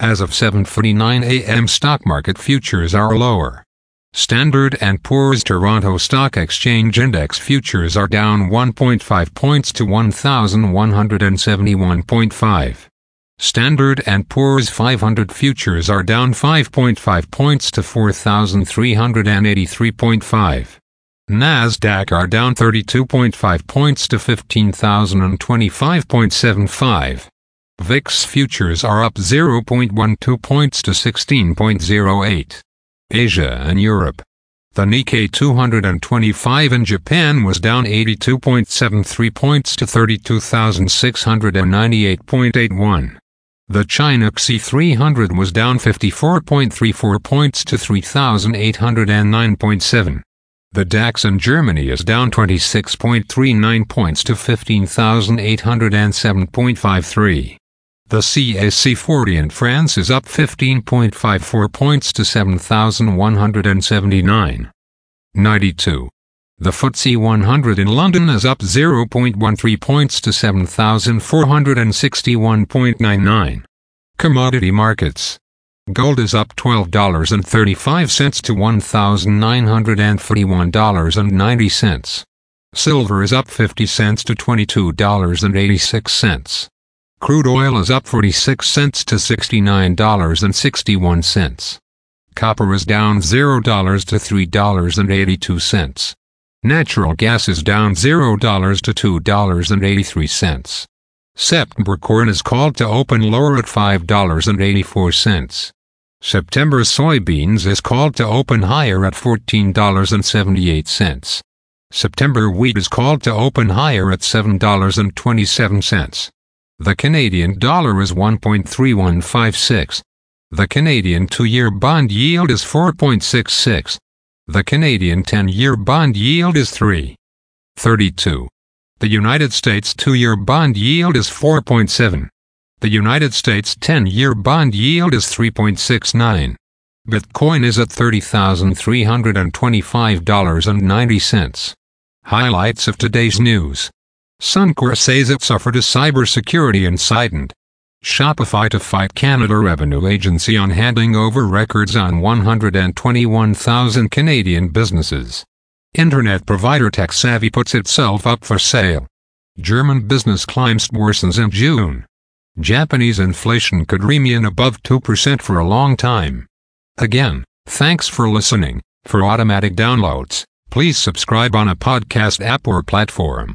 As of 7:49 a.m. stock market futures are lower. Standard & Poor's Toronto Stock Exchange Index futures are down 1.5 points to 1171.5. Standard & Poor's 500 futures are down 5.5 points to 4383.5. Nasdaq are down 32.5 points to 15025.75. VIX futures are up 0.12 points to 16.08. Asia and Europe. The Nikkei 225 in Japan was down 82.73 points to 32,698.81. The China CSI 300 was down 54.34 points to 3,809.7. The DAX in Germany is down 26.39 points to 15,807.53. The CAC 40 in France is up 15.54 points to 7,179. 92. The FTSE 100 in London is up 0.13 points to 7,461.99. Commodity markets. Gold is up $12.35 to $1,941.90. Silver is up 50 cents to $22.86. Crude oil is up 46 cents to $69.61. Copper is down $0 to $3.82. Natural gas is down $0 to $2.83. September corn is called to open lower at $5.84. September soybeans is called to open higher at $14.78. September wheat is called to open higher at $7.27. The Canadian dollar is 1.3156. The Canadian two-year bond yield is 4.66. The Canadian 10-year bond yield is 3.32. The United States two-year bond yield is 4.7. The United States 10-year bond yield is 3.69. Bitcoin is at $30,325.90. Highlights of today's news. Suncor says it suffered a cybersecurity incident. Shopify to fight Canada Revenue Agency on handing over records on 121,000 Canadian businesses. Internet provider TekSavvy puts itself up for sale. German business climbs worsens in June. Japanese inflation could remain above 2% for a long time. Again, thanks for listening. For automatic downloads, please subscribe on a podcast app or platform.